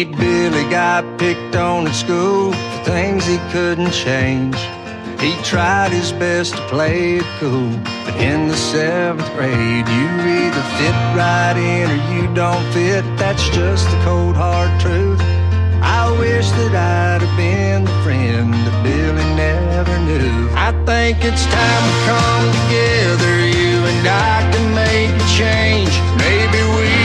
Pete Billy got picked on at school for things he couldn't change. He tried his best to play it cool, but in the seventh grade, you either fit right in or you don't fit. That's just the cold hard truth. I wish that I'd have been the friend that Billy never knew. I think it's time to come together, you and I can make a change. Maybe we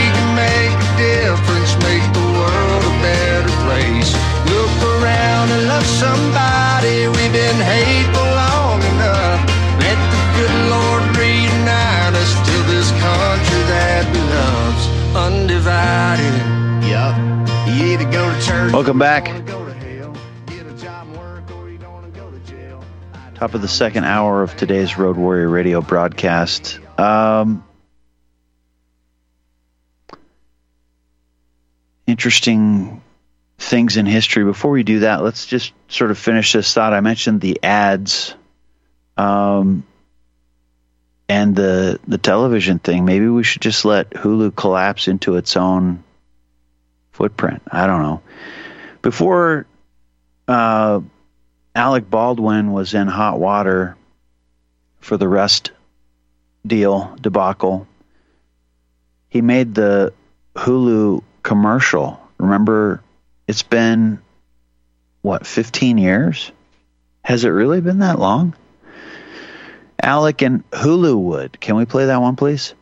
somebody. We've been hateful long enough. Let the good Lord reunite us to this country that we undivided. Yup. You either go to church. Welcome back. to hell. Get a job and work, or you gonna go to jail. Top of the second hour of today's Road Warrior Radio broadcast. Um, interesting things in history. Before we do that, let's just sort of finish this thought. I mentioned the ads, um, and the the television thing. Maybe we should just let Hulu collapse into its own footprint. I don't know. Before uh, Alec Baldwin was in hot water for the Rust deal debacle. He made the Hulu commercial. Remember, it's been what 15 years? Has it really been that long? Alec and Hulu would. Can we play that one, please?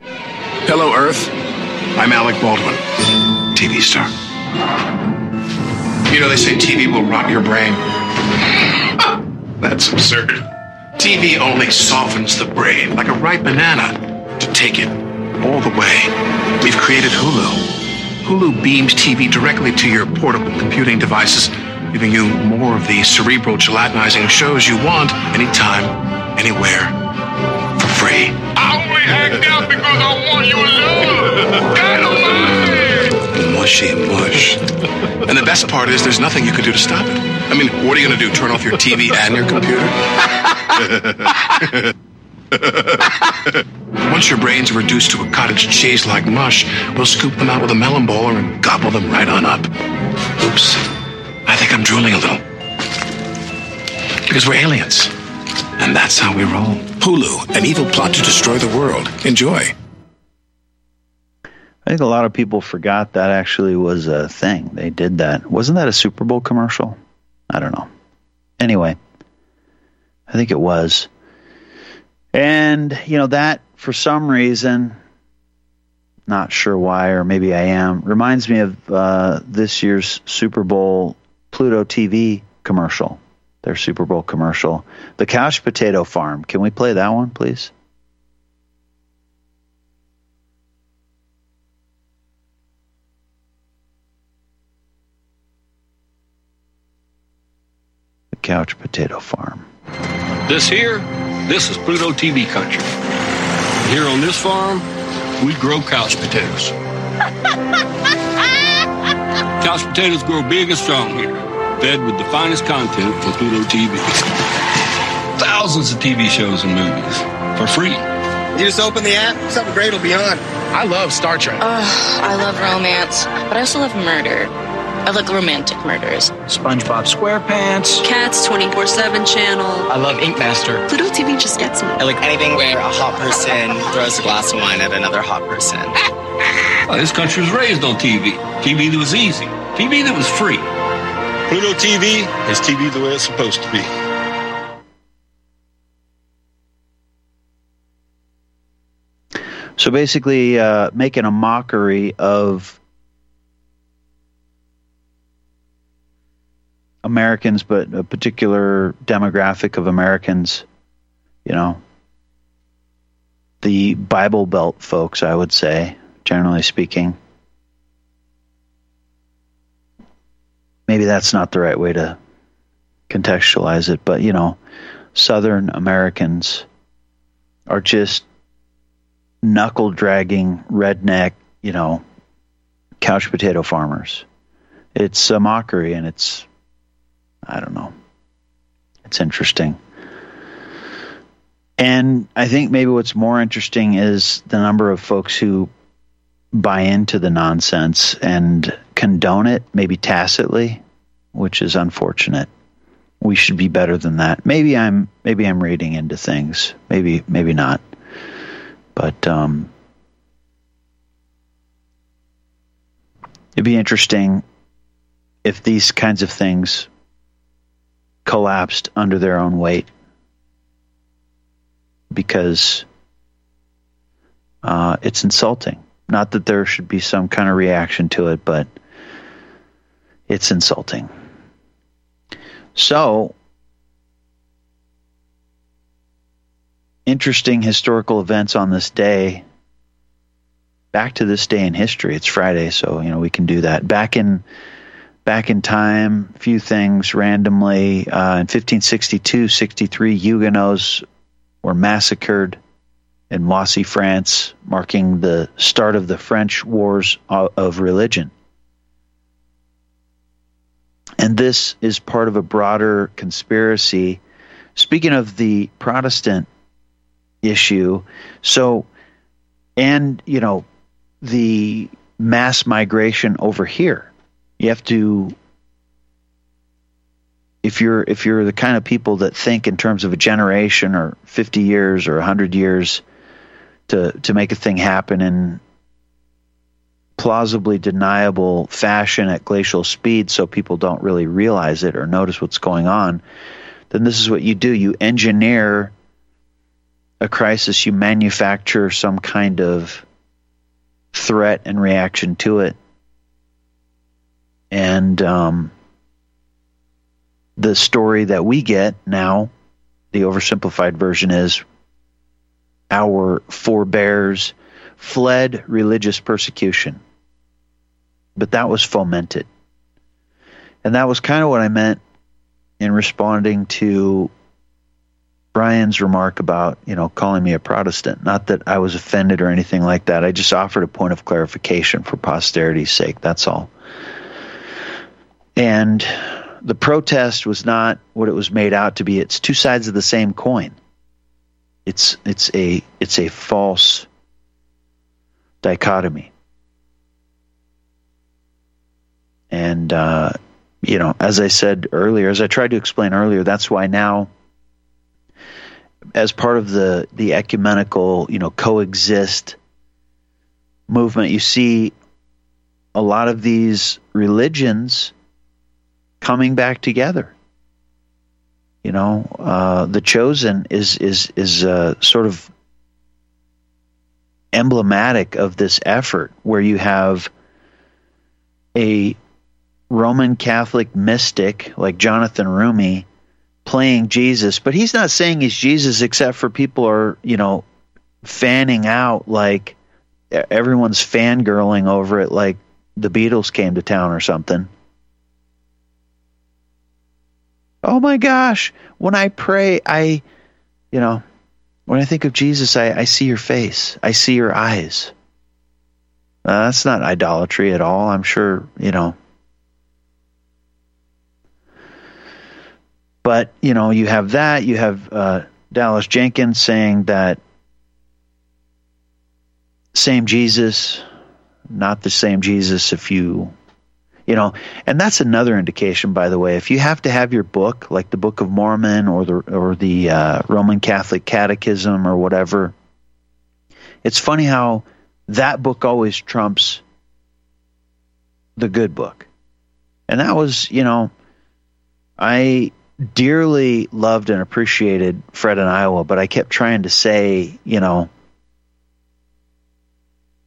Hello, Earth. I'm Alec Baldwin, TV star. You know, they say TV will rot your brain. That's absurd. TV only softens the brain like a ripe banana to take it all the way. We've created Hulu. Hulu beams TV directly to your portable computing devices, giving you more of the cerebral gelatinizing shows you want anytime, anywhere, for free. I only act out because I want you alone. Dynamite! mushy mush. and the best part is there's nothing you can do to stop it. I mean, what are you going to do? Turn off your TV and your computer? Once your brains are reduced to a cottage cheese like mush, we'll scoop them out with a melon baller and gobble them right on up. Oops. I think I'm drooling a little. Because we're aliens. And that's how we roll. Hulu, an evil plot to destroy the world. Enjoy. I think a lot of people forgot that actually was a thing. They did that. Wasn't that a Super Bowl commercial? I don't know. Anyway, I think it was. And, you know, that for some reason, not sure why, or maybe I am, reminds me of uh, this year's Super Bowl Pluto TV commercial, their Super Bowl commercial. The Couch Potato Farm. Can we play that one, please? Couch Potato Farm. This here, this is Pluto TV country. Here on this farm, we grow couch potatoes. couch potatoes grow big and strong here, fed with the finest content for Pluto TV. Thousands of TV shows and movies for free. You just open the app, something great will be on. I love Star Trek. Ugh, I love romance, but I also love murder. I like romantic murders. SpongeBob SquarePants. Cats 24 7 channel. I love Ink Master. Pluto TV just gets me. I like anything where a hot person throws a glass of wine at another hot person. Well, this country was raised on TV. TV that was easy. TV that was free. Pluto TV is TV the way it's supposed to be. So basically, uh, making a mockery of Americans, but a particular demographic of Americans, you know, the Bible Belt folks, I would say, generally speaking. Maybe that's not the right way to contextualize it, but, you know, Southern Americans are just knuckle dragging redneck, you know, couch potato farmers. It's a mockery and it's I don't know. It's interesting. And I think maybe what's more interesting is the number of folks who buy into the nonsense and condone it, maybe tacitly, which is unfortunate. We should be better than that. Maybe I'm maybe I'm reading into things. Maybe maybe not. But um, it'd be interesting if these kinds of things collapsed under their own weight because uh, it's insulting. Not that there should be some kind of reaction to it, but it's insulting. So, interesting historical events on this day. Back to this day in history. It's Friday, so you know we can do that. Back in back in time, a few things randomly. Uh, in 1562, 63, Huguenots were massacred in Moissy, France, marking the start of the French Wars of Religion. And this is part of a broader conspiracy. Speaking of the Protestant issue, so, and, you know, the mass migration over here, you have to if you're if you're the kind of people that think in terms of a generation or 50 years or 100 years to to make a thing happen in plausibly deniable fashion at glacial speed so people don't really realize it or notice what's going on then this is what you do. You engineer a crisis. You manufacture some kind of threat and reaction to it and um, the story that we get now, the oversimplified version is our forebears fled religious persecution. But that was fomented. And that was kind of what I meant in responding to Brian's remark about, you know, calling me a Protestant. Not that I was offended or anything like that. I just offered a point of clarification for posterity's sake. That's all. And the protest was not what it was made out to be. It's two sides of the same coin. It's it's a it's a false dichotomy. And uh, you know, as I said earlier, as I tried to explain earlier, that's why now, as part of the the ecumenical, you know, coexist movement, you see a lot of these religions coming back together. You know, uh, the chosen is is is uh, sort of emblematic of this effort, where you have a Roman Catholic mystic like Jonathan Roumie playing Jesus, but he's not saying he's Jesus except for people are, you know, fanning out like everyone's fangirling over it like the Beatles came to town or something. Oh my gosh, when I pray, I, you know, when I think of Jesus, I, I see your face, I see your eyes. Uh, that's not idolatry at all. I'm sure, you know. But, you know, you have that. You have uh, Dallas Jenkins saying that same Jesus, not the same Jesus if you you know and that's another indication by the way if you have to have your book like the book of mormon or the or the uh, roman catholic catechism or whatever it's funny how that book always trumps the good book. And that was you know i dearly loved and appreciated fred in iowa but i kept trying to say you know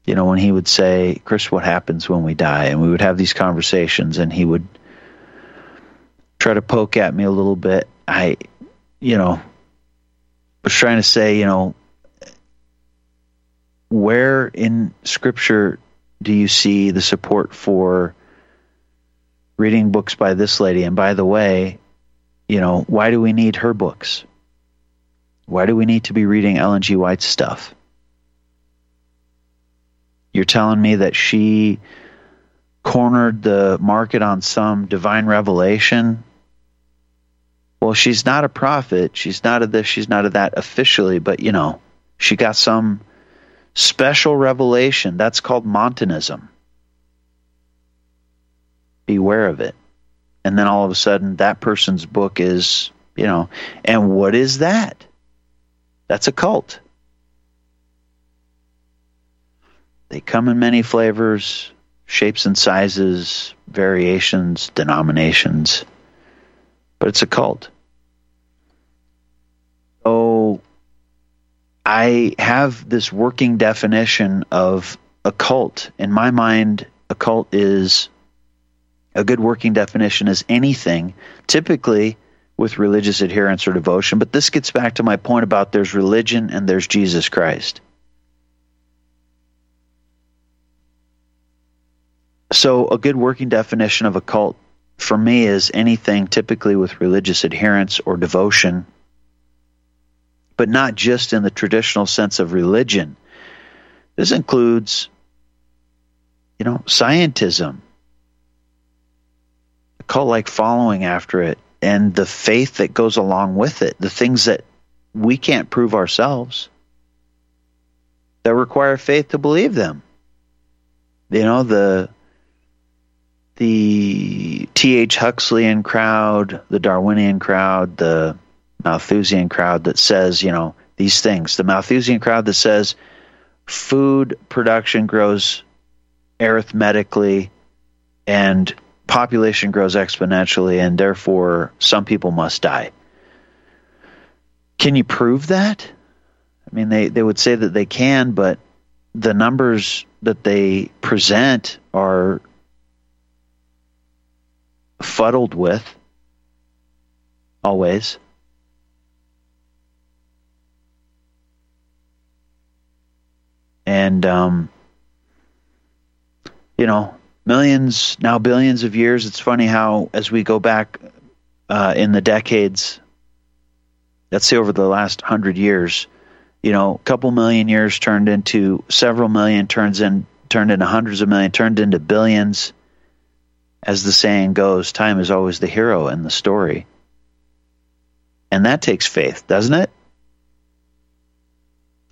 you know, when he would say, Chris, what happens when we die? And we would have these conversations, and he would try to poke at me a little bit. I, you know, was trying to say, you know, where in Scripture do you see the support for reading books by this lady? And by the way, you know, why do we need her books? Why do we need to be reading Ellen G. White's stuff? You're telling me that she cornered the market on some divine revelation Well, she's not a prophet. She's not a this. She's not a that officially, but you know, she got some special revelation. That's called Montanism. Beware of it. And then all of a sudden, that person's book is, you know, and what is that? That's a cult. They come in many flavors, shapes and sizes, variations, denominations, but it's a cult. So I have this working definition of a cult. In my mind, a cult is a good working definition is anything, typically with religious adherence or devotion. But this gets back to my point about there's religion and there's Jesus Christ. So, a good working definition of a cult for me is anything typically with religious adherence or devotion, but not just in the traditional sense of religion. This includes, you know, scientism, a cult like following after it, and the faith that goes along with it, the things that we can't prove ourselves that require faith to believe them. You know, the the T.H. Huxleyan crowd, the Darwinian crowd, the Malthusian crowd that says, you know, these things. The Malthusian crowd that says food production grows arithmetically and population grows exponentially, and therefore some people must die. Can you prove that? I mean, they, they would say that they can, but the numbers that they present are fuddled with always. And, um, you know, millions, now billions of years. It's funny how, as we go back uh, in the decades, let's say over the last hundred years, you know, a couple million years turned into several million, turns in, turned into hundreds of million, turned into billions as the saying goes, time is always the hero in the story. And that takes faith, doesn't it?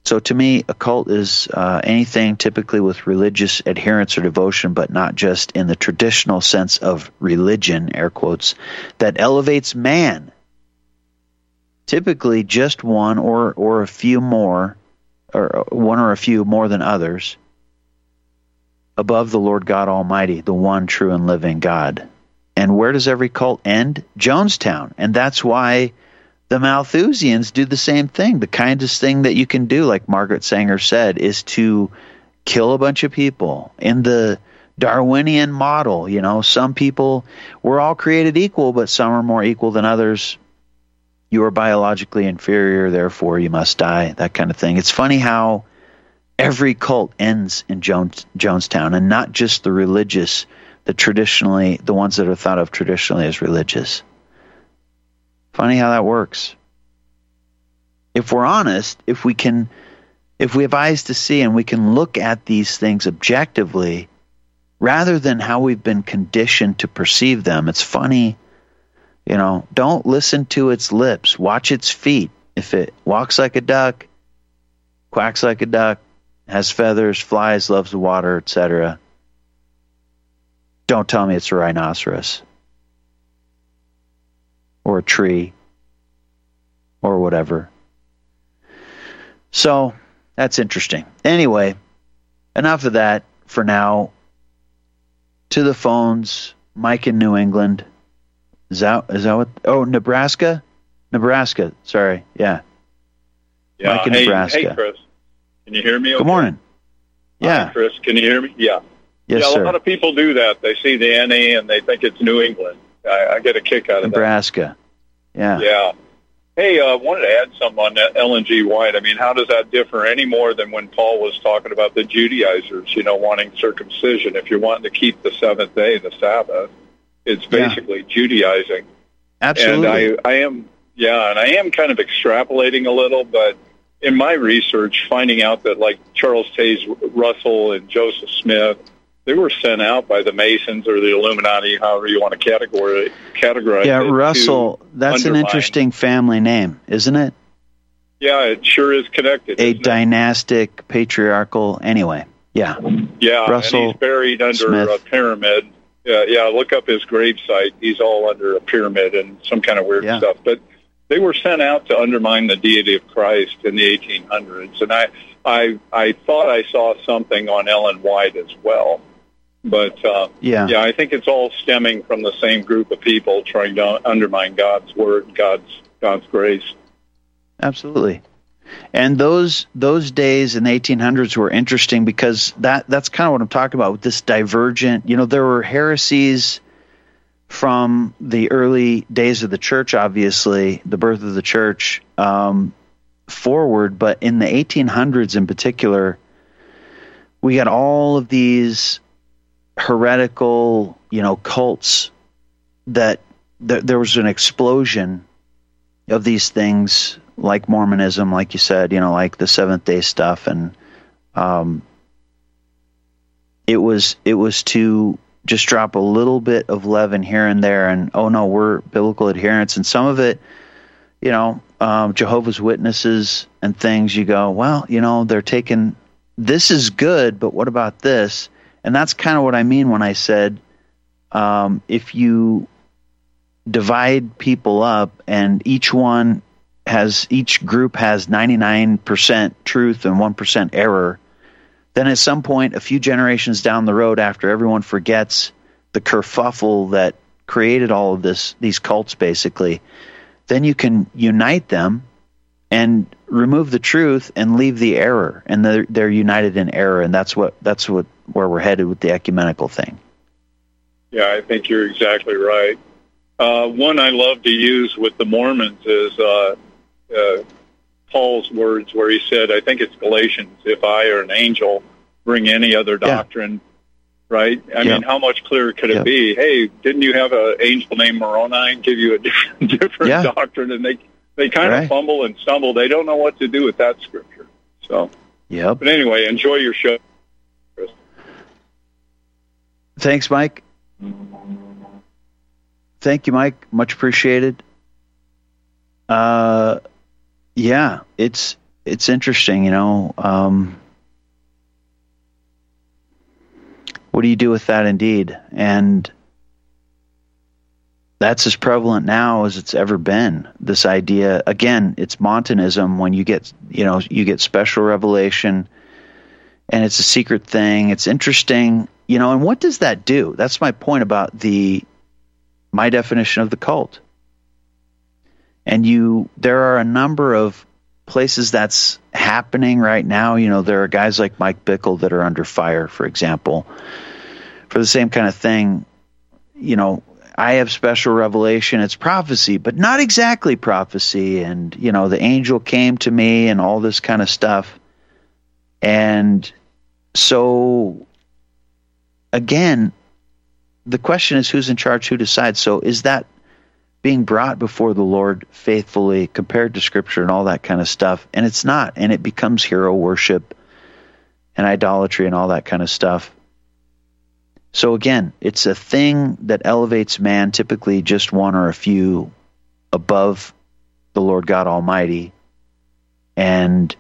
So to me, a cult is uh, anything typically with religious adherence or devotion, but not just in the traditional sense of religion, air quotes, that elevates man. Typically, just one or or a few more, or one or a few more than others, above the Lord God Almighty, the one true and living God. And where does every cult end? Jonestown. And that's why the Malthusians do the same thing. The kindest thing that you can do, like Margaret Sanger said, is to kill a bunch of people. In the Darwinian model, you know, some people, we're all created equal, but some are more equal than others. You are biologically inferior, therefore you must die, that kind of thing. It's funny how every cult ends in Jones, Jonestown, and not just the religious, the traditionally, the ones that are thought of traditionally as religious. Funny how that works. If we're honest, if we can, if we have eyes to see and we can look at these things objectively, rather than how we've been conditioned to perceive them, it's funny. You know, don't listen to its lips. Watch its feet. If it walks like a duck, quacks like a duck, has feathers, flies, loves the water, etc. Don't tell me it's a rhinoceros or a tree or whatever. So that's interesting. Anyway, enough of that for now. To the phones, Mike in New England. Is that is that what? Oh, Nebraska, Nebraska. Sorry, yeah. Yeah. Mike in hey, Nebraska. hey, Chris. Can you hear me? Good morning. Yeah. Hi, Chris. Can you hear me? Yeah. Yes, yeah, a sir. lot of people do that. They see the NE and they think it's New England. I, I get a kick out of Nebraska. Yeah. that. Yeah. Hey, I uh, wanted to add something on that Ellen G. White. I mean, how does that differ any more than when Paul was talking about the Judaizers, you know, wanting circumcision? If you're wanting to keep the seventh day, the Sabbath, it's Yeah. basically Judaizing. Absolutely. And I, I am, yeah, and I am kind of extrapolating a little, but in my research, finding out that like Charles Taze Russell and Joseph Smith, they were sent out by the Masons or the Illuminati, however you want to categorize categorize. Yeah, Russell, that's an interesting family name, isn't it? Yeah, it sure is connected. A isn't it? dynastic, patriarchal. Anyway, yeah, Yeah, Russell and he's buried under Smith. a pyramid. Yeah, yeah. Look up his gravesite. He's all under a pyramid and some kind of weird Yeah. stuff. But they were sent out to undermine the deity of Christ in the 1800s, and I, I, I thought I saw something on Ellen White as well. But uh, yeah, yeah, I think it's all stemming from the same group of people trying to undermine God's word, God's God's grace. absolutely. And those those days in the 1800s were interesting because that that's kind of what I'm talking about with this divergent. You know, there were heresies from the early days of the church, obviously, the birth of the church um, forward, but in the 1800s in particular, we got all of these heretical, you know, cults that th- there was an explosion of these things like Mormonism, like you said, you know, like the Seventh Day stuff, and um, it was it was to just drop a little bit of leaven here and there, and oh no, we're biblical adherents, and some of it, you know, um, Jehovah's Witnesses and things. You go, well, you know, they're taking this is good, but what about this? And that's kind of what I mean when I said um, if you divide people up and each one has each group has 99% truth and 1% error then at some point a few generations down the road after everyone forgets the kerfuffle that created all of this these cults basically then you can unite them and remove the truth and leave the error. And they're, they're united in error. And that's what that's what where we're headed with the ecumenical thing. Yeah, I think you're exactly right. Uh, one I love to use with the Mormons is uh, uh, Paul's words, where he said, "I think it's Galatians: If I or an angel bring any other Yeah. doctrine, right? I Yeah. mean, how much clearer could it Yeah. be? Hey, didn't you have an angel named Moroni give you a different, different Yeah. doctrine?" And they they kind Right. of fumble and stumble. They don't know what to do with that scripture. So, yep but anyway, enjoy your show. Thanks, Mike. Thank you, Mike. Much appreciated. Uh, yeah, it's it's interesting, you know. Um, what do you do with that, indeed? And that's as prevalent now as it's ever been. This idea, again, it's Montanism. When you get, you know, you get special revelation, and it's a secret thing. It's interesting, you know. And what does that do? That's my point about the my definition of the cult. And you, there are a number of places that's happening right now. You know, there are guys like Mike Bickle that are under fire, for example, for the same kind of thing. You know, I have special revelation. It's prophecy, but not exactly prophecy. And, you know, the angel came to me and all this kind of stuff. And so, again, the question is who's in charge, who decides. So, is that being brought before the Lord faithfully compared to Scripture and all that kind of stuff? And it's not. And it becomes hero worship and idolatry and all that kind of stuff. So, again, it's a thing that elevates man, typically just one or a few above the Lord God Almighty. And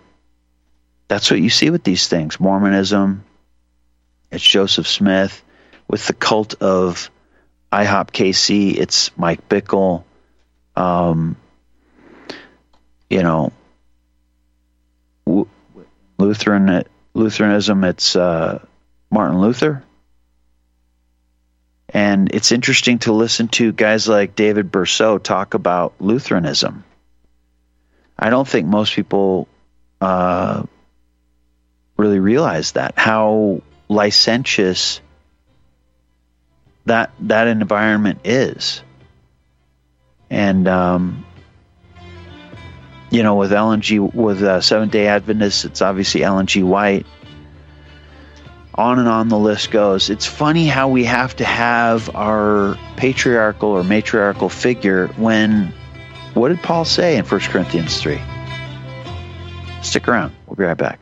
that's what you see with these things Mormonism, it's Joseph Smith. With the cult of IHOP KC, it's Mike Bickle. Um, you know, w- Lutheran Lutheranism, it's uh, Martin Luther. And it's interesting to listen to guys like David Bercot talk about Lutheranism. I don't think most people uh, really realize that how licentious that that environment is. And um, you know, with Ellen G., with uh, Seventh Day Adventists, it's obviously Ellen G. White. On and on the list goes. It's funny how we have to have our patriarchal or matriarchal figure when. What did Paul say in 1 Corinthians 3? Stick around. We'll be right back.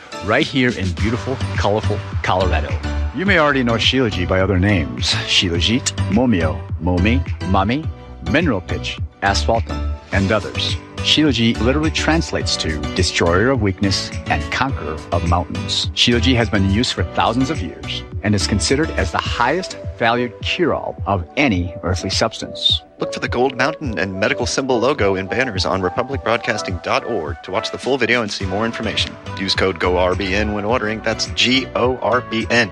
right here in beautiful, colorful Colorado. You may already know Shilajit by other names Shilajit, Momio, Momi, Mami, Mineral Pitch, Asphaltum, and others. Shilajit literally translates to destroyer of weakness and conqueror of mountains. Shilajit has been in use for thousands of years and is considered as the highest valued cure-all of any earthly substance. Look for the Gold Mountain and medical symbol logo in banners on republicbroadcasting.org to watch the full video and see more information. Use code GORBN when ordering. That's G O R B N.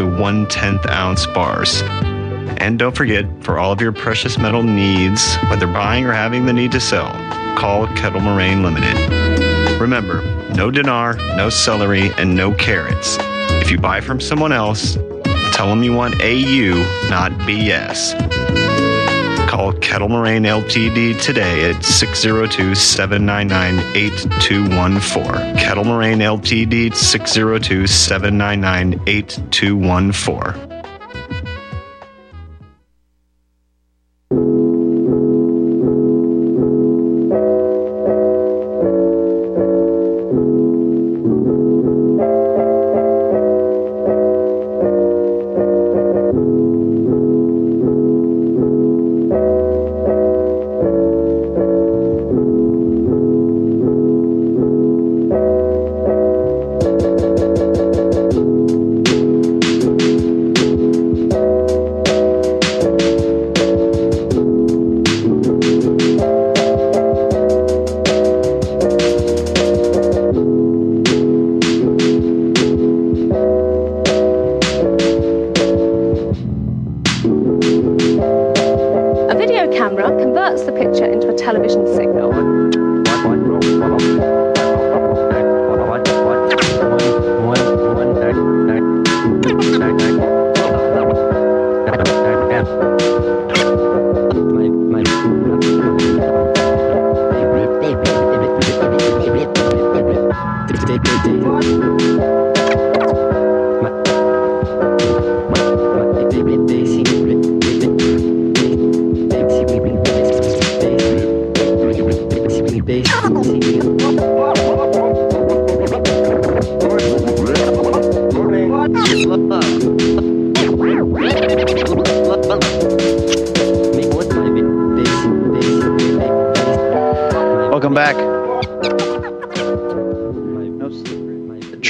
one tenth ounce bars. And don't forget, for all of your precious metal needs, whether buying or having the need to sell, call Kettle Moraine Limited. Remember, no dinar, no celery, and no carrots. If you buy from someone else, tell them you want AU, not BS. Call Kettle Moraine Ltd. today at 602 799 8214. Kettle Moraine Ltd. 602 799 8214.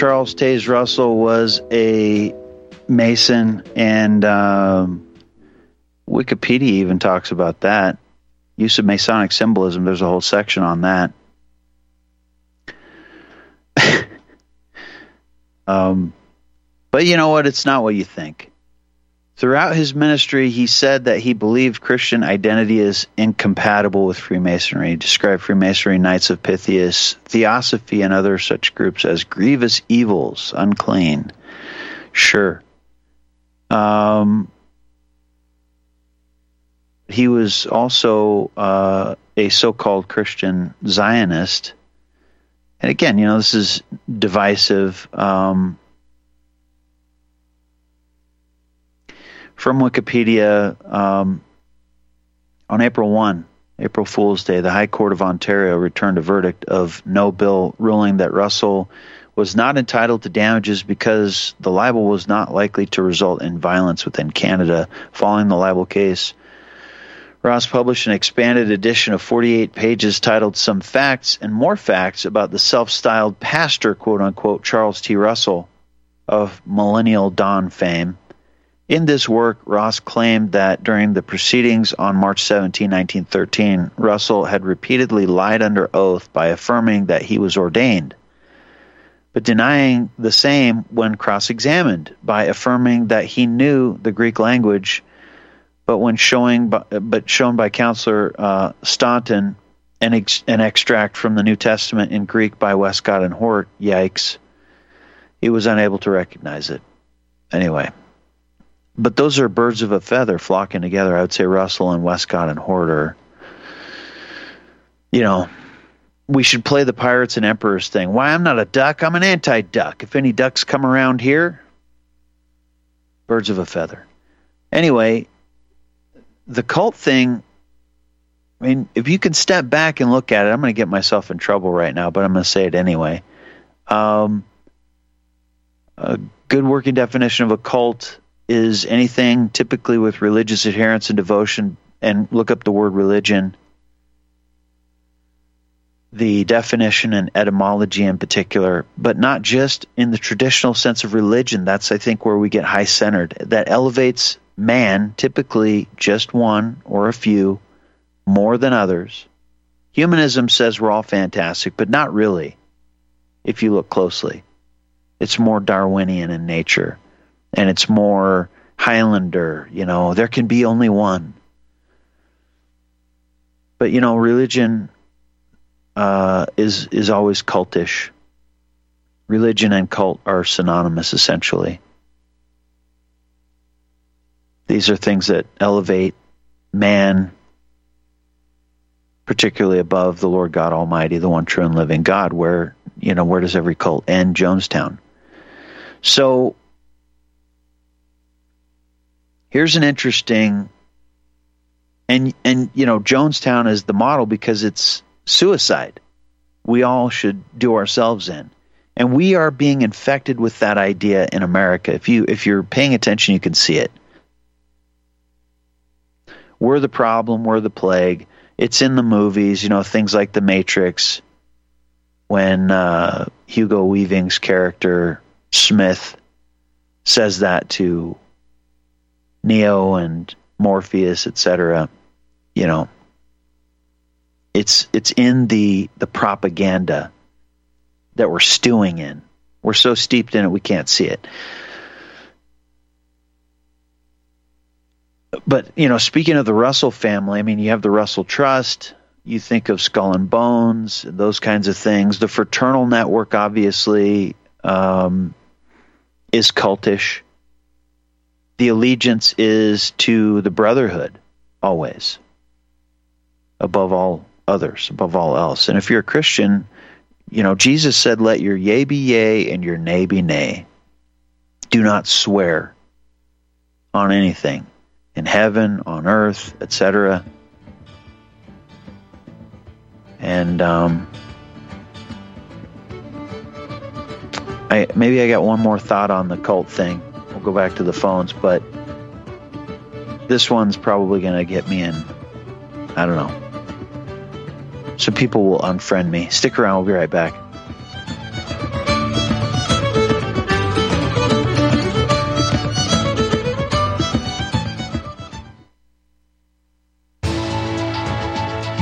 Charles Taze Russell was a Mason, and um, Wikipedia even talks about that. Use of Masonic symbolism, there's a whole section on that. um, but you know what? It's not what you think. Throughout his ministry, he said that he believed Christian identity is incompatible with Freemasonry. He described Freemasonry, Knights of Pythias, Theosophy, and other such groups as grievous evils, unclean. Sure. Um, he was also uh, a so called Christian Zionist. And again, you know, this is divisive. Um, from Wikipedia, um, on April 1, April Fool's Day, the High Court of Ontario returned a verdict of no bill ruling that Russell was not entitled to damages because the libel was not likely to result in violence within Canada. Following the libel case, Ross published an expanded edition of 48 pages titled Some Facts and More Facts about the self styled pastor, quote unquote, Charles T. Russell of Millennial Dawn fame. In this work, Ross claimed that during the proceedings on March 17, 1913, Russell had repeatedly lied under oath by affirming that he was ordained, but denying the same when cross examined by affirming that he knew the Greek language, but when showing by, but shown by Counselor uh, Staunton an, ex, an extract from the New Testament in Greek by Westcott and Hort, yikes, he was unable to recognize it. Anyway but those are birds of a feather flocking together. I would say Russell and Westcott and Horter. You know, we should play the pirates and emperors thing. Why I'm not a duck? I'm an anti-duck. If any ducks come around here, birds of a feather. Anyway, the cult thing. I mean, if you can step back and look at it, I'm going to get myself in trouble right now, but I'm going to say it anyway. Um, a good working definition of a cult is anything typically with religious adherence and devotion, and look up the word religion, the definition and etymology in particular, but not just in the traditional sense of religion. That's, I think, where we get high centered. That elevates man, typically just one or a few, more than others. Humanism says we're all fantastic, but not really, if you look closely. It's more Darwinian in nature and it's more Highlander, you know, there can be only one. But you know, religion uh, is is always cultish. Religion and cult are synonymous, essentially. These are things that elevate man, particularly above the Lord God Almighty, the one true and living God. Where you know, where does every cult end? Jonestown. So here's an interesting and and you know Jonestown is the model because it's suicide. We all should do ourselves in. And we are being infected with that idea in America. If you if you're paying attention you can see it. We're the problem, we're the plague. It's in the movies, you know, things like The Matrix when uh, Hugo Weaving's character Smith says that to Neo and Morpheus, etc. You know, it's it's in the the propaganda that we're stewing in. We're so steeped in it we can't see it. But you know, speaking of the Russell family, I mean, you have the Russell Trust. You think of Skull and Bones, those kinds of things. The fraternal network, obviously, um, is cultish the allegiance is to the brotherhood always above all others above all else. And if you're a christian you know jesus said let your yea be yea and your nay be nay. Do not swear on anything in heaven on earth etc and um, I, maybe I got one more thought on the cult thing we'll go back to the phones, but this one's probably going to get me in. I don't know. So people will unfriend me. Stick around, we'll be right back.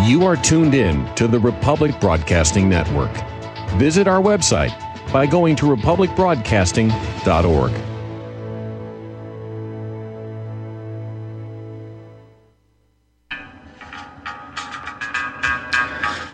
You are tuned in to the Republic Broadcasting Network. Visit our website by going to republicbroadcasting.org.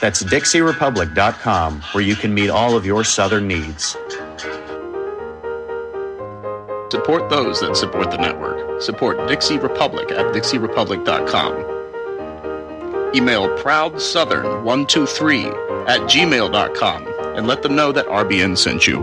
That's DixieRepublic.com, where you can meet all of your Southern needs. Support those that support the network. Support Dixie Republic at DixieRepublic.com. Email ProudSouthern123 at gmail.com and let them know that RBN sent you.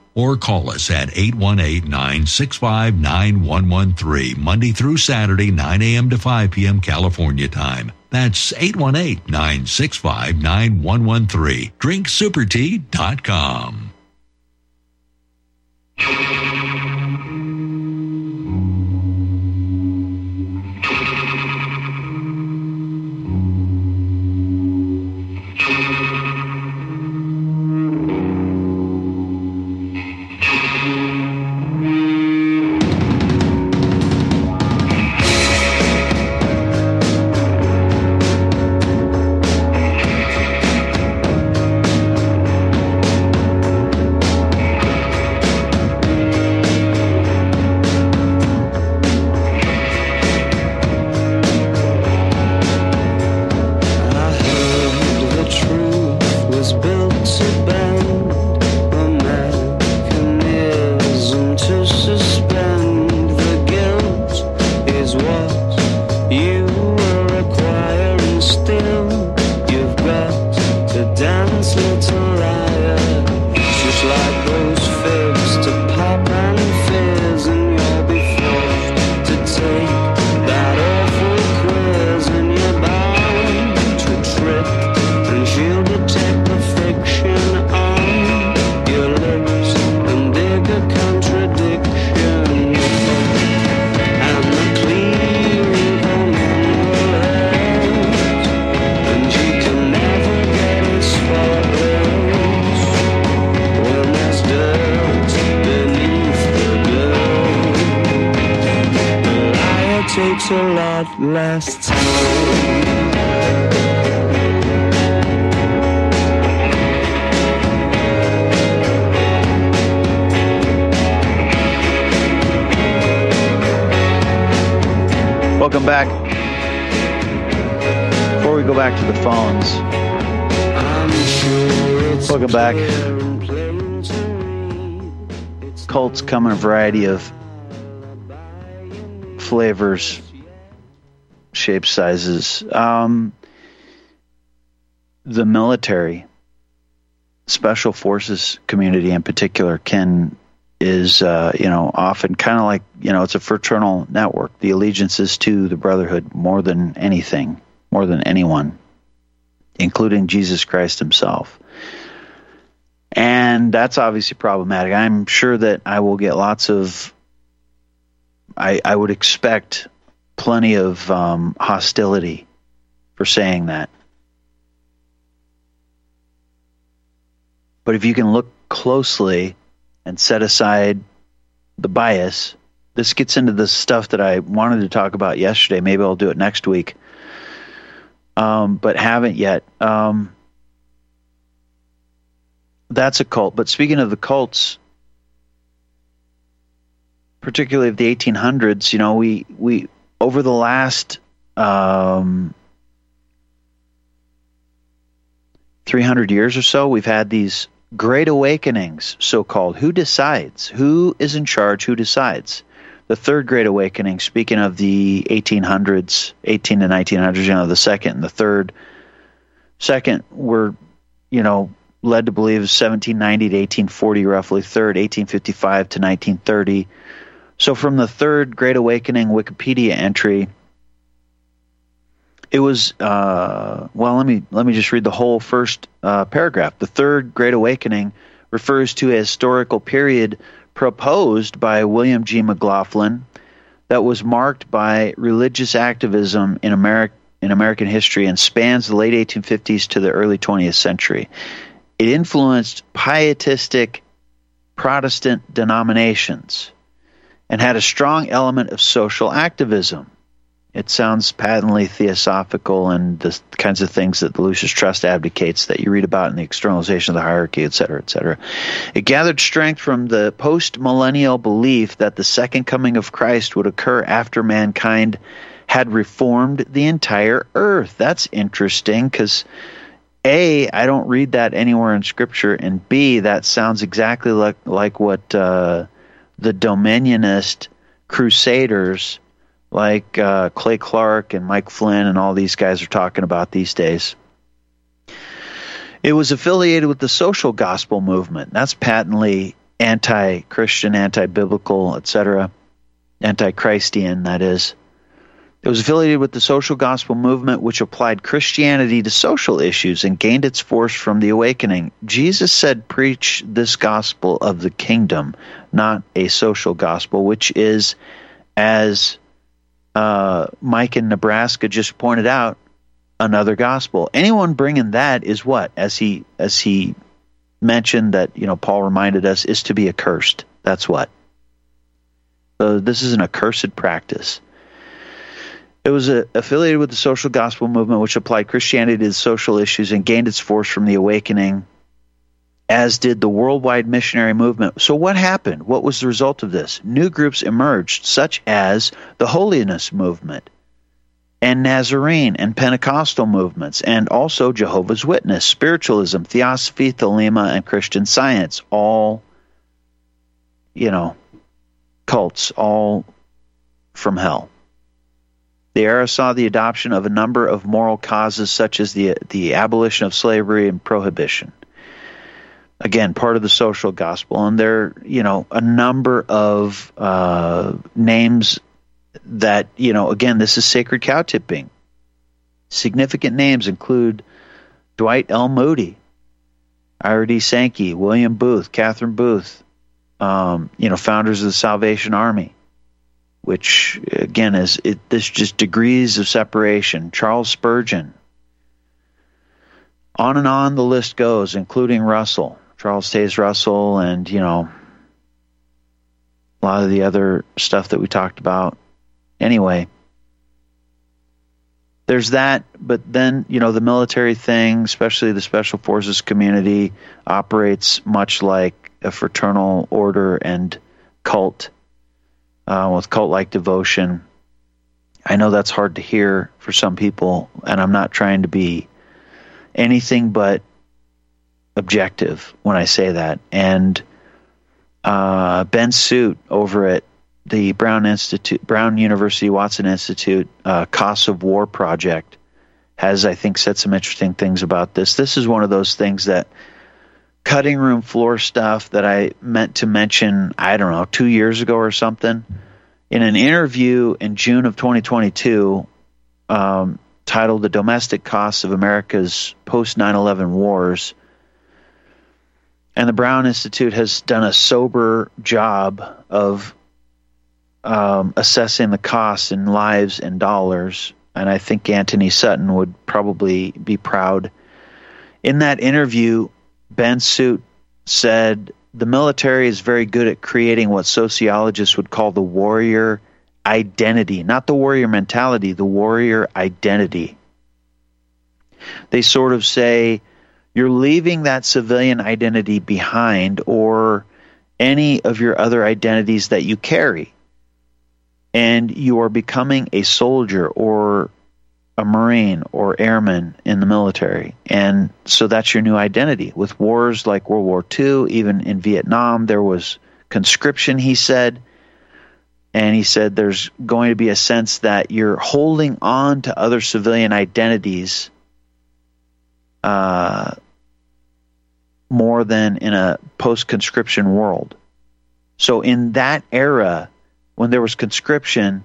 or call us at 818-965-9113 Monday through Saturday 9 a.m. to 5 p.m. California time. That's 818-965-9113 drinksupertea.com. come in a variety of flavors, shapes, sizes. Um, the military, special forces community in particular, can is uh, you know often kind of like you know it's a fraternal network. The allegiance is to the brotherhood more than anything, more than anyone, including Jesus Christ Himself. And that's obviously problematic. I'm sure that I will get lots of. I, I would expect plenty of um, hostility for saying that. But if you can look closely and set aside the bias, this gets into the stuff that I wanted to talk about yesterday. Maybe I'll do it next week, um, but haven't yet. Um, that's a cult. But speaking of the cults, particularly of the 1800s, you know, we we over the last um, 300 years or so, we've had these great awakenings, so called. Who decides? Who is in charge? Who decides? The third great awakening, speaking of the 1800s, 18 to 1900s, you know, the second and the third. Second, were, you know, led to believe 1790 to 1840, roughly. Third, 1855 to 1930. So from the third Great Awakening Wikipedia entry, it was uh, well. Let me let me just read the whole first uh, paragraph. The third Great Awakening refers to a historical period proposed by William G. McLoughlin that was marked by religious activism in America in American history and spans the late 1850s to the early 20th century. It influenced pietistic Protestant denominations and had a strong element of social activism. It sounds patently theosophical and the kinds of things that the Lucis Trust advocates that you read about in the externalization of the hierarchy, et cetera, et cetera. It gathered strength from the post millennial belief that the second coming of Christ would occur after mankind had reformed the entire earth. That's interesting because a, I don't read that anywhere in Scripture, and B, that sounds exactly like like what uh, the Dominionist Crusaders, like uh, Clay Clark and Mike Flynn and all these guys are talking about these days. It was affiliated with the social gospel movement. That's patently anti-Christian, anti-biblical, etc., anti-Christian. That is. It was affiliated with the social gospel movement, which applied Christianity to social issues and gained its force from the awakening. Jesus said, Preach this gospel of the kingdom, not a social gospel, which is, as uh, Mike in Nebraska just pointed out, another gospel. Anyone bringing that is what, as he as he mentioned that you know Paul reminded us, is to be accursed. That's what. So this is an accursed practice. It was a, affiliated with the social gospel movement, which applied Christianity to social issues and gained its force from the awakening, as did the worldwide missionary movement. So, what happened? What was the result of this? New groups emerged, such as the Holiness Movement, and Nazarene and Pentecostal movements, and also Jehovah's Witness, Spiritualism, Theosophy, Thelema, and Christian Science. All, you know, cults, all from hell. The era saw the adoption of a number of moral causes, such as the the abolition of slavery and prohibition. Again, part of the social gospel, and there, you know, a number of uh, names that, you know, again, this is sacred cow tipping. Significant names include Dwight L. Moody, Ira D. Sankey, William Booth, Catherine Booth, um, you know, founders of the Salvation Army which again is it, this just degrees of separation. Charles Spurgeon. On and on the list goes, including Russell, Charles Taze Russell, and you know a lot of the other stuff that we talked about. Anyway, there's that, but then you know the military thing, especially the special forces community, operates much like a fraternal order and cult uh, with cult like devotion. I know that's hard to hear for some people, and I'm not trying to be anything but objective when I say that. And uh, Ben Suitt over at the Brown Institute, Brown University Watson Institute, uh, Costs of War project has, I think, said some interesting things about this. This is one of those things that cutting room floor stuff that I meant to mention, I don't know, two years ago or something. In an interview in June of 2022, um, titled The Domestic Costs of America's Post 9 11 Wars, and the Brown Institute has done a sober job of um, assessing the costs in lives and dollars. And I think Antony Sutton would probably be proud. In that interview, Ben Suitt said the military is very good at creating what sociologists would call the warrior identity, not the warrior mentality, the warrior identity. They sort of say, you're leaving that civilian identity behind or any of your other identities that you carry. And you are becoming a soldier or a Marine or airman in the military. And so that's your new identity. With wars like World War II, even in Vietnam, there was conscription, he said. And he said there's going to be a sense that you're holding on to other civilian identities uh, more than in a post conscription world. So, in that era, when there was conscription,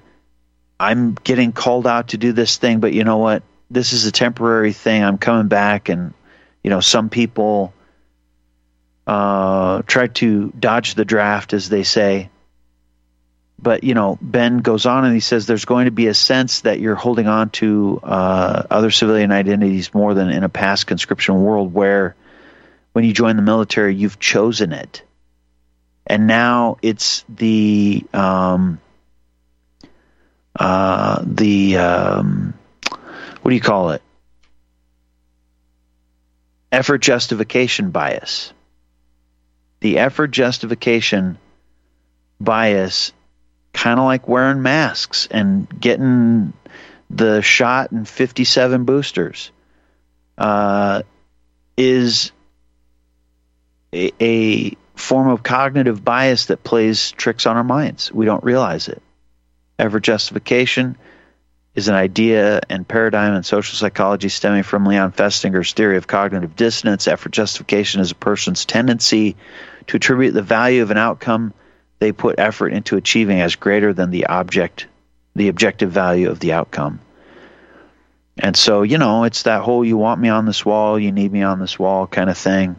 I'm getting called out to do this thing, but you know what? This is a temporary thing. I'm coming back, and, you know, some people uh, try to dodge the draft, as they say. But, you know, Ben goes on and he says there's going to be a sense that you're holding on to uh, other civilian identities more than in a past conscription world where when you join the military, you've chosen it. And now it's the um, uh, the um, what do you call it? Effort justification bias. The effort justification bias, kind of like wearing masks and getting the shot and 57 boosters, uh, is a, a form of cognitive bias that plays tricks on our minds. We don't realize it. Effort justification is an idea and paradigm in social psychology stemming from Leon Festinger's theory of cognitive dissonance. Effort justification is a person's tendency to attribute the value of an outcome they put effort into achieving as greater than the object, the objective value of the outcome. And so, you know, it's that whole you want me on this wall, you need me on this wall kind of thing.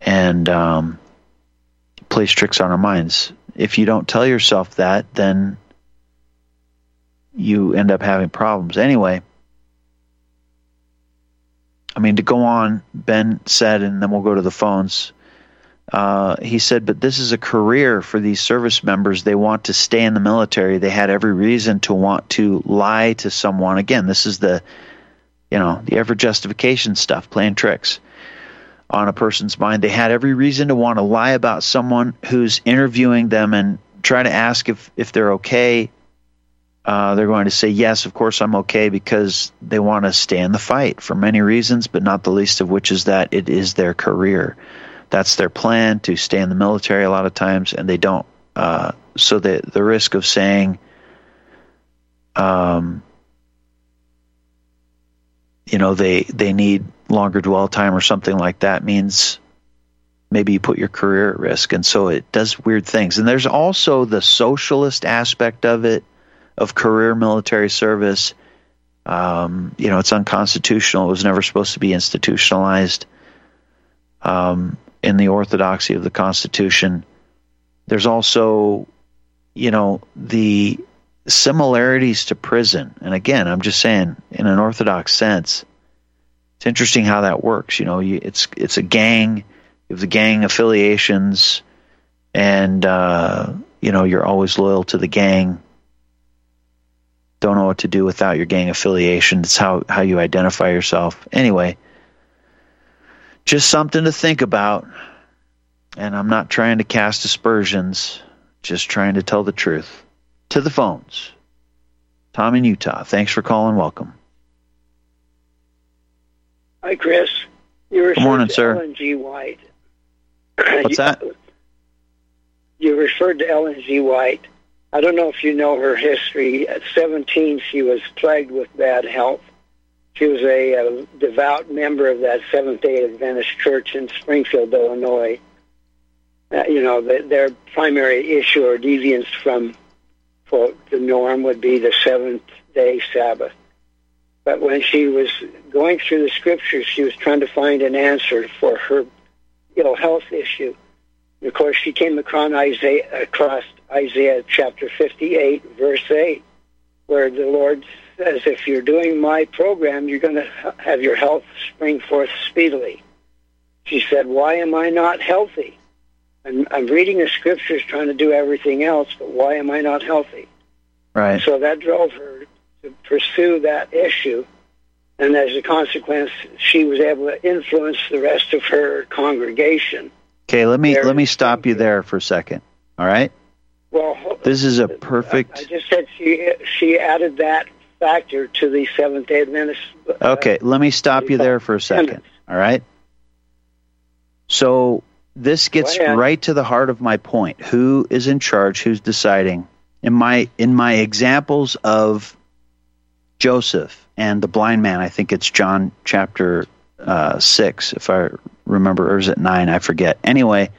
And um, plays tricks on our minds. If you don't tell yourself that, then you end up having problems. Anyway, I mean, to go on, Ben said, and then we'll go to the phones. Uh, he said, but this is a career for these service members. They want to stay in the military. They had every reason to want to lie to someone. Again, this is the, you know, the effort justification stuff, playing tricks on a person's mind. They had every reason to want to lie about someone who's interviewing them and try to ask if, if they're okay. Uh, they're going to say, Yes, of course I'm okay, because they want to stay in the fight for many reasons, but not the least of which is that it is their career. That's their plan to stay in the military a lot of times, and they don't. Uh, so the, the risk of saying, um, you know, they, they need longer dwell time or something like that means maybe you put your career at risk. And so it does weird things. And there's also the socialist aspect of it, of career military service. Um, you know, it's unconstitutional. It was never supposed to be institutionalized um, in the orthodoxy of the Constitution. There's also, you know, the similarities to prison. And again, I'm just saying, in an orthodox sense, it's interesting how that works. You know, you, it's it's a gang. You have the gang affiliations, and uh, you know you're always loyal to the gang. Don't know what to do without your gang affiliation. It's how how you identify yourself. Anyway, just something to think about. And I'm not trying to cast aspersions, just trying to tell the truth. To the phones. Tom in Utah. Thanks for calling. Welcome. Hi, Chris. You referred Good morning, to sir. Ellen G. White. What's that? You referred to Ellen G. White I don't know if you know her history. At 17, she was plagued with bad health. She was a, a devout member of that Seventh Day Adventist Church in Springfield, Illinois. Uh, you know, the, their primary issue or deviance from quote, the norm would be the seventh day Sabbath. But when she was going through the scriptures, she was trying to find an answer for her ill health issue. And of course, she came across Isaiah, across Isaiah chapter 58, verse 8, where the Lord says, if you're doing my program, you're going to have your health spring forth speedily. She said, why am I not healthy? I'm, I'm reading the scriptures trying to do everything else, but why am I not healthy? Right. So that drove her to pursue that issue. And as a consequence, she was able to influence the rest of her congregation. Okay, let me let me stop you there for a second. All right. Well, This is a perfect. I just said she she added that factor to the Seventh Day Adventist. uh, Okay, let me stop you there for a second. All right. So this gets right to the heart of my point. Who is in charge? Who's deciding? In my in my examples of Joseph and the blind man, I think it's John chapter uh, six, if I remember, or is it nine? I forget. Anyway,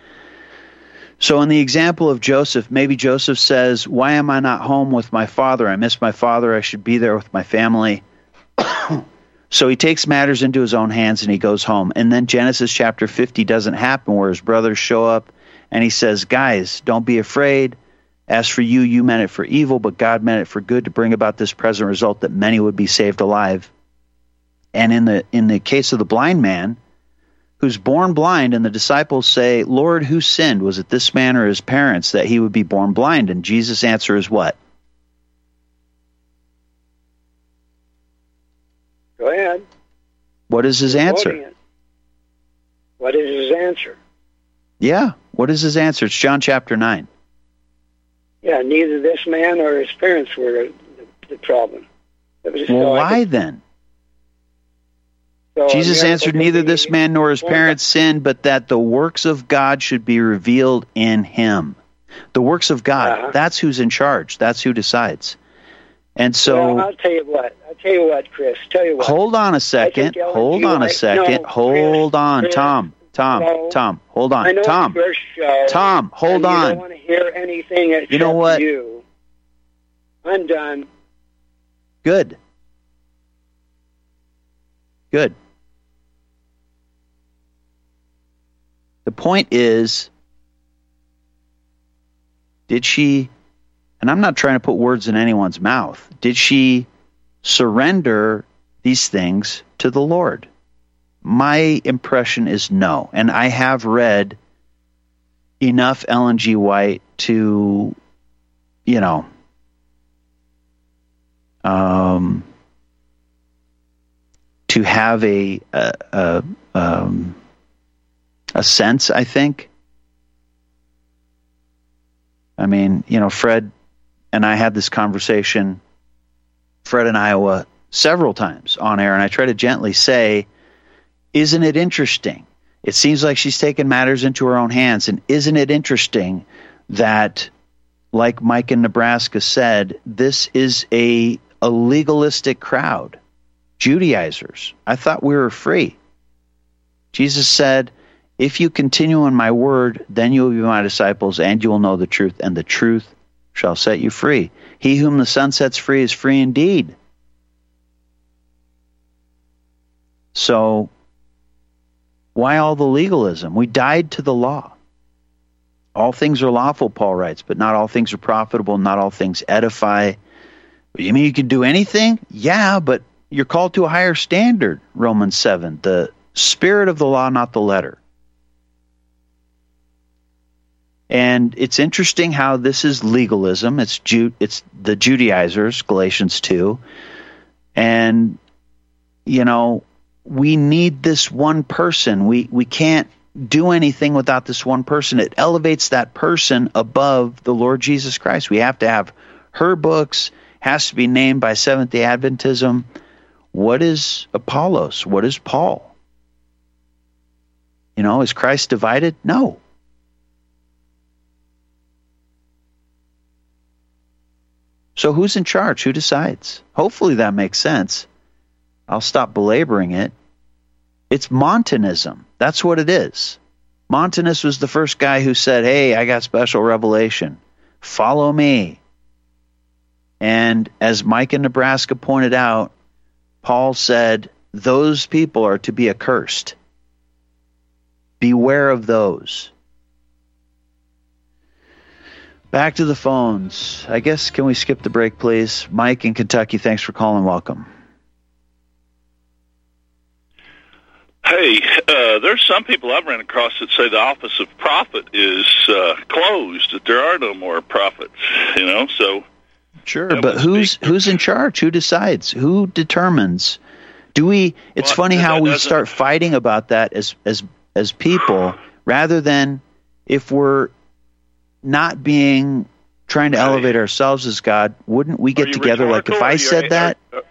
so in the example of Joseph, maybe Joseph says, "Why am I not home with my father? I miss my father. I should be there with my family." So he takes matters into his own hands and he goes home. And then Genesis chapter 50 doesn't happen where his brothers show up and he says, Guys, don't be afraid. As for you, you meant it for evil, but God meant it for good to bring about this present result that many would be saved alive. And in the in the case of the blind man, who's born blind, and the disciples say, Lord, who sinned? Was it this man or his parents that he would be born blind? And Jesus' answer is what? Go ahead. What is his answer? What is his answer? Yeah. What is his answer? It's John chapter 9. Yeah, neither this man or his parents were the, the problem. It was- Well, why could- then? So Jesus answered, Neither this man nor his parents sinned, but that the works of God should be revealed in him. The works of God, Uh-huh. that's who's in charge. That's who decides. And so, well, I'll tell you what. I'll tell you what, Chris. Tell you what. hold on a second. Hold on a second. no, hold on. Chris, Tom, Tom, no. Tom, hold I on. know Tom, it's your show. Tom, hold You on. don't want to hear anything You know what? You. I'm done. Good. Good. The point is did she, and I'm not trying to put words in anyone's mouth, did she surrender these things to the Lord? My impression is no. And I have read enough Ellen G. White to, you know, um, to have a a, a, um, a sense. I think. I mean, you know, Fred and I had this conversation, Fred in Iowa, several times on air, and I try to gently say, "Isn't it interesting? It seems like she's taken matters into her own hands, and isn't it interesting that?" like Mike in Nebraska said, this is a, a legalistic crowd, Judaizers. I thought we were free. Jesus said, If you continue in my word, then you will be my disciples, and you will know the truth, and the truth shall set you free. He whom the Son sets free is free indeed. So, why all the legalism? We died to the law. All things are lawful, Paul writes, but not all things are profitable, not all things edify. You mean you can do anything? Yeah, but you're called to a higher standard, Romans 7. The spirit of the law, not the letter. And it's interesting how this is legalism. It's Ju- it's the Judaizers, Galatians 2. And you know, we need this one person. We we can't do anything without this one person. It elevates that person above the Lord Jesus Christ. We have to have her books, has to be named by Seventh day Adventism. What is Apollos? What is Paul? You know, is Christ divided? No. So who's in charge? Who decides? Hopefully that makes sense. I'll stop belaboring it. It's Montanism. That's what it is. Montanus was the first guy who said, Hey, I got special revelation. Follow me. And as Mike in Nebraska pointed out, Paul said, Those people are to be accursed. Beware of those. Back to the phones. I guess, can we skip the break, please? Mike in Kentucky, thanks for calling. Welcome. Hey, uh, there's some people I've ran across that say the office of prophet is uh, closed; that there are no more prophets. You know, so sure. But who's who's in charge? Who decides? Who determines? Do we? It's well, funny how we start fighting about that as as as people, rather than if we're not being trying to elevate ourselves as God. Wouldn't we get together? Like if I said that. Are,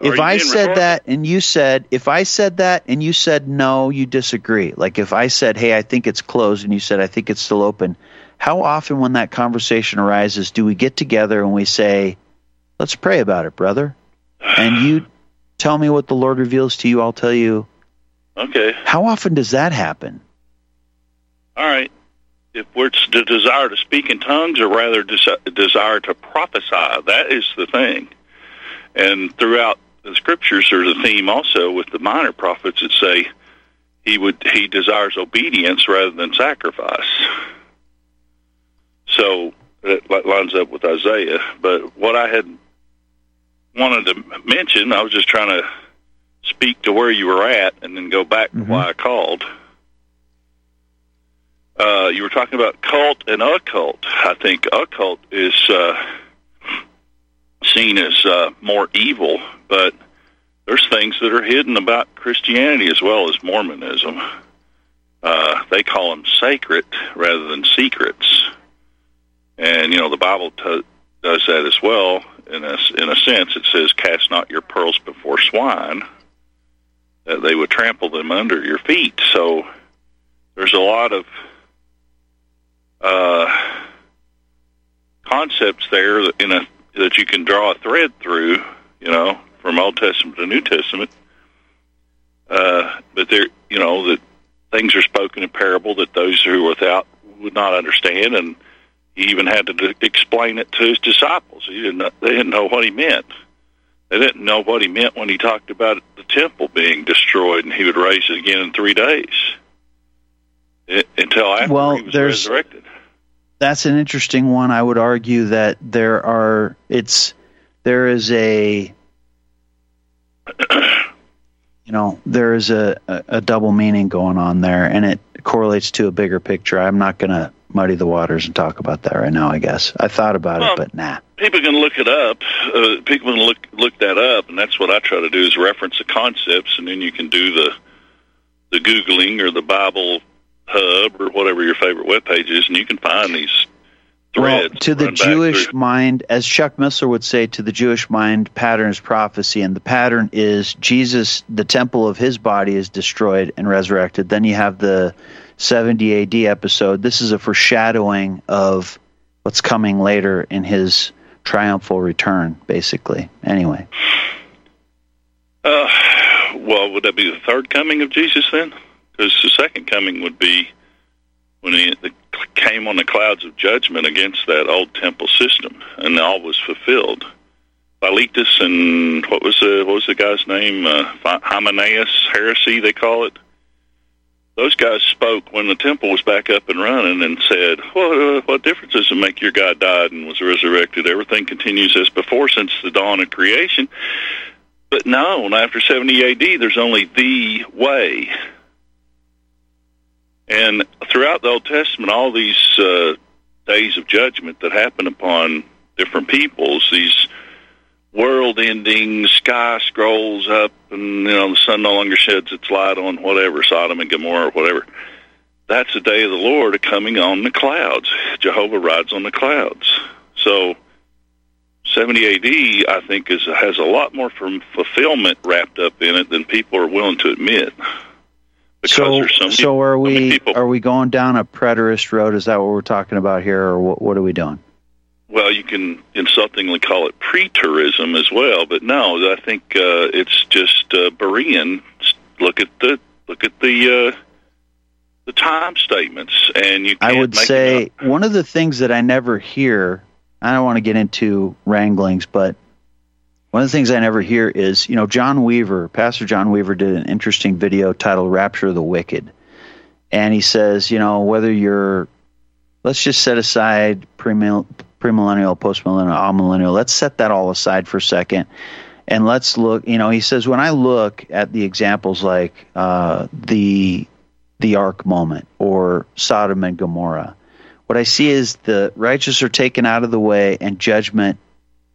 if I said that and you said, if I said that and you said no, you disagree. Like if I said, hey, I think it's closed, and you said, I think it's still open. How often, when that conversation arises, do we get together and we say, let's pray about it, brother? And you tell me what the Lord reveals to you, I'll tell you. Okay. How often does that happen? All right. If we're the desire to speak in tongues, or rather desire to prophesy, that is the thing. And throughout the scriptures, there's a theme also with the minor prophets that say he would he desires obedience rather than sacrifice. So that lines up with Isaiah. But what I had wanted to mention, I was just trying to speak to where you were at and then go back mm-hmm. to why I called. Uh, you were talking about cult and occult. I think occult is uh, seen as uh, more evil, but there's things that are hidden about Christianity as well as Mormonism. Uh, they call them sacred rather than secrets, and you know the Bible t- does that as well. In a in a sense, it says, "Cast not your pearls before swine, that they would trample them under your feet." So there's a lot of uh, concepts there in a that you can draw a thread through, you know, from Old Testament to New Testament. Uh, but there, you know, that things are spoken in parable that those who are without would not understand, and he even had to d- explain it to his disciples. He didn't. They didn't know what he meant. They didn't know what he meant when he talked about the temple being destroyed and he would raise it again in three days. It, until after well, he was there's, resurrected that's an interesting one. I would argue that there are it's there is a you know there is a, a, a double meaning going on there, and it correlates to a bigger picture. I'm not going to muddy the waters and talk about that right now. I guess I thought about well, it, but nah. People can look it up. Uh, people can look look that up, and that's what I try to do is reference the concepts, and then you can do the the googling or the Bible Hub or whatever your favorite web page is, and you can find these threads. Well, to the Jewish mind, as Chuck Missler would say, to the Jewish mind, pattern is prophecy, and the pattern is Jesus, the temple of his body is destroyed and resurrected. Then you have the 70 AD episode. This is a foreshadowing of what's coming later in his triumphal return, basically. Anyway. Uh, well, would that be the third coming of Jesus then? Because the second coming would be when he came on the clouds of judgment against that old temple system, and all was fulfilled. Philetus and what was the what was the guy's name? Uh, Hymenaeus heresy they call it. Those guys spoke when the temple was back up and running and said, "What uh, what difference does it make? Your God died and was resurrected. Everything continues as before since the dawn of creation." But no, after 70 AD, there's only the way and throughout the Old Testament, all these uh, days of judgment that happen upon different peoples, these world-ending sky scrolls up, and you know the sun no longer sheds its light on whatever Sodom and Gomorrah, or whatever. That's the day of the Lord coming on the clouds. Jehovah rides on the clouds. So, 70 AD, I think, is has a lot more from fulfillment wrapped up in it than people are willing to admit so, so, so are we are we going down a preterist road? Is that what we're talking about here, or what, what are we doing? well, you can insultingly call it pre-tourism as well, but no, I think uh, it's just uh, Berean. Look at the look at the uh, the time statements, and you. I would say one of the things that I never hear, I don't want to get into wranglings, but one of the things I never hear is, you know, John Weaver, Pastor John Weaver did an interesting video titled Rapture of the Wicked. And he says, you know, whether you're, let's just set aside premill- premillennial, postmillennial, amillennial, let's set that all aside for a second. And let's look, you know, he says, when I look at the examples like uh, the the ark moment or Sodom and Gomorrah, what I see is the righteous are taken out of the way and judgment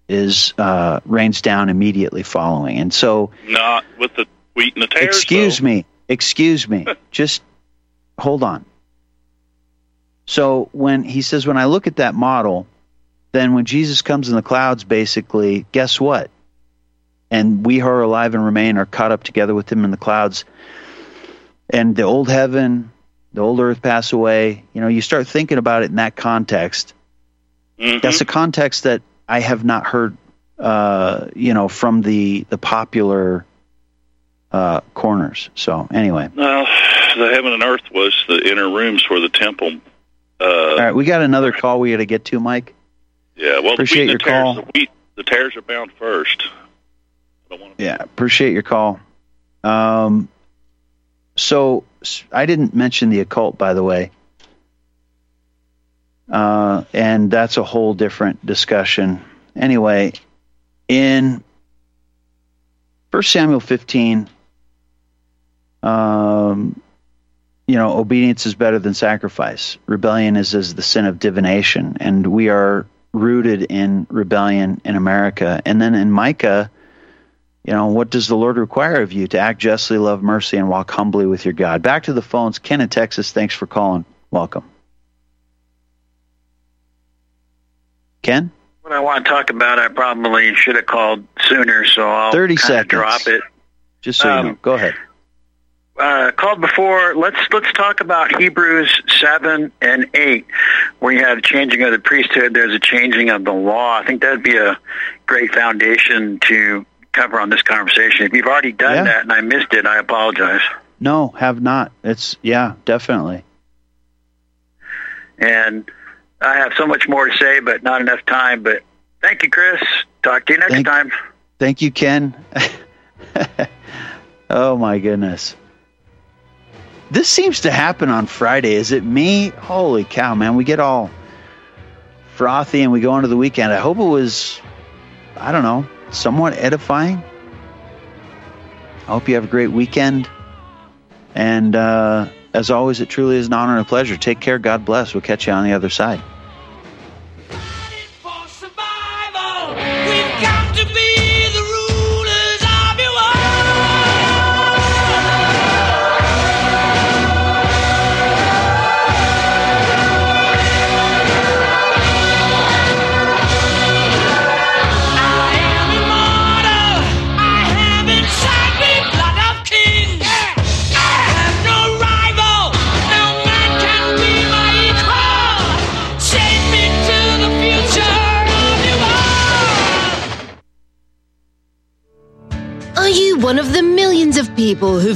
is uh, rains down immediately following. And so, not with the wheat and the tares. excuse though. me, excuse me, just hold on. So when he says, when I look at that model, then when Jesus comes in the clouds, basically, guess what? And we who are alive and remain are caught up together with him in the clouds. And the old heaven, the old earth pass away. You know, you start thinking about it in that context. Mm-hmm. That's a context that I have not heard, uh, you know, from the the popular uh, corners. So anyway, Well, the heaven and earth was the inner rooms for the temple. Uh, all right, we got another call we got to get to, Mike. Yeah, well, Appreciate the wheat and the your tares, call. The wheat, the tares are bound first. Yeah, appreciate your call. Um, so I didn't mention the occult, by the way, uh, and that's a whole different discussion. Anyway, in First Samuel fifteen, um, you know, obedience is better than sacrifice. Rebellion is as the sin of divination, and we are rooted in rebellion in America. And then in Micah, you know, what does the Lord require of you? To act justly, love mercy, and walk humbly with your God. Back to the phones. Ken in Texas, thanks for calling. Welcome. Ken? What I want to talk about, I probably should have called sooner, so I'll 30 kinda seconds. drop it. Just so you Um, know. Go ahead. Uh, called before. Let's let's talk about Hebrews seven and eight, where you have changing of the priesthood. There's a changing of the law. I think that'd be a great foundation to cover on this conversation. If you've already done Yeah. that and I missed it, I apologize. No, have not. It's, yeah, definitely. And I have so much more to say, but not enough time. But thank you, Chris. Talk to you next Thank- time. Thank you, Ken. oh, my goodness. This seems to happen on Friday. Is it me? Holy cow, man. We get all frothy and we go into the weekend. I hope it was, I don't know, somewhat edifying. I hope you have a great weekend. And uh, as always, it truly is an honor and a pleasure. Take care. God bless. We'll catch you on the other side.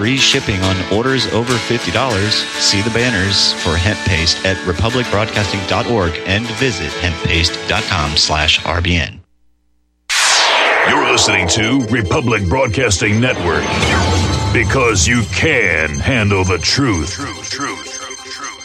Free shipping on orders over $50. See the banners for hemp paste at republicbroadcasting.org and visit hemppaste.com slash RBN. You're listening to Republic Broadcasting Network because you can handle the truth. Truth, truth.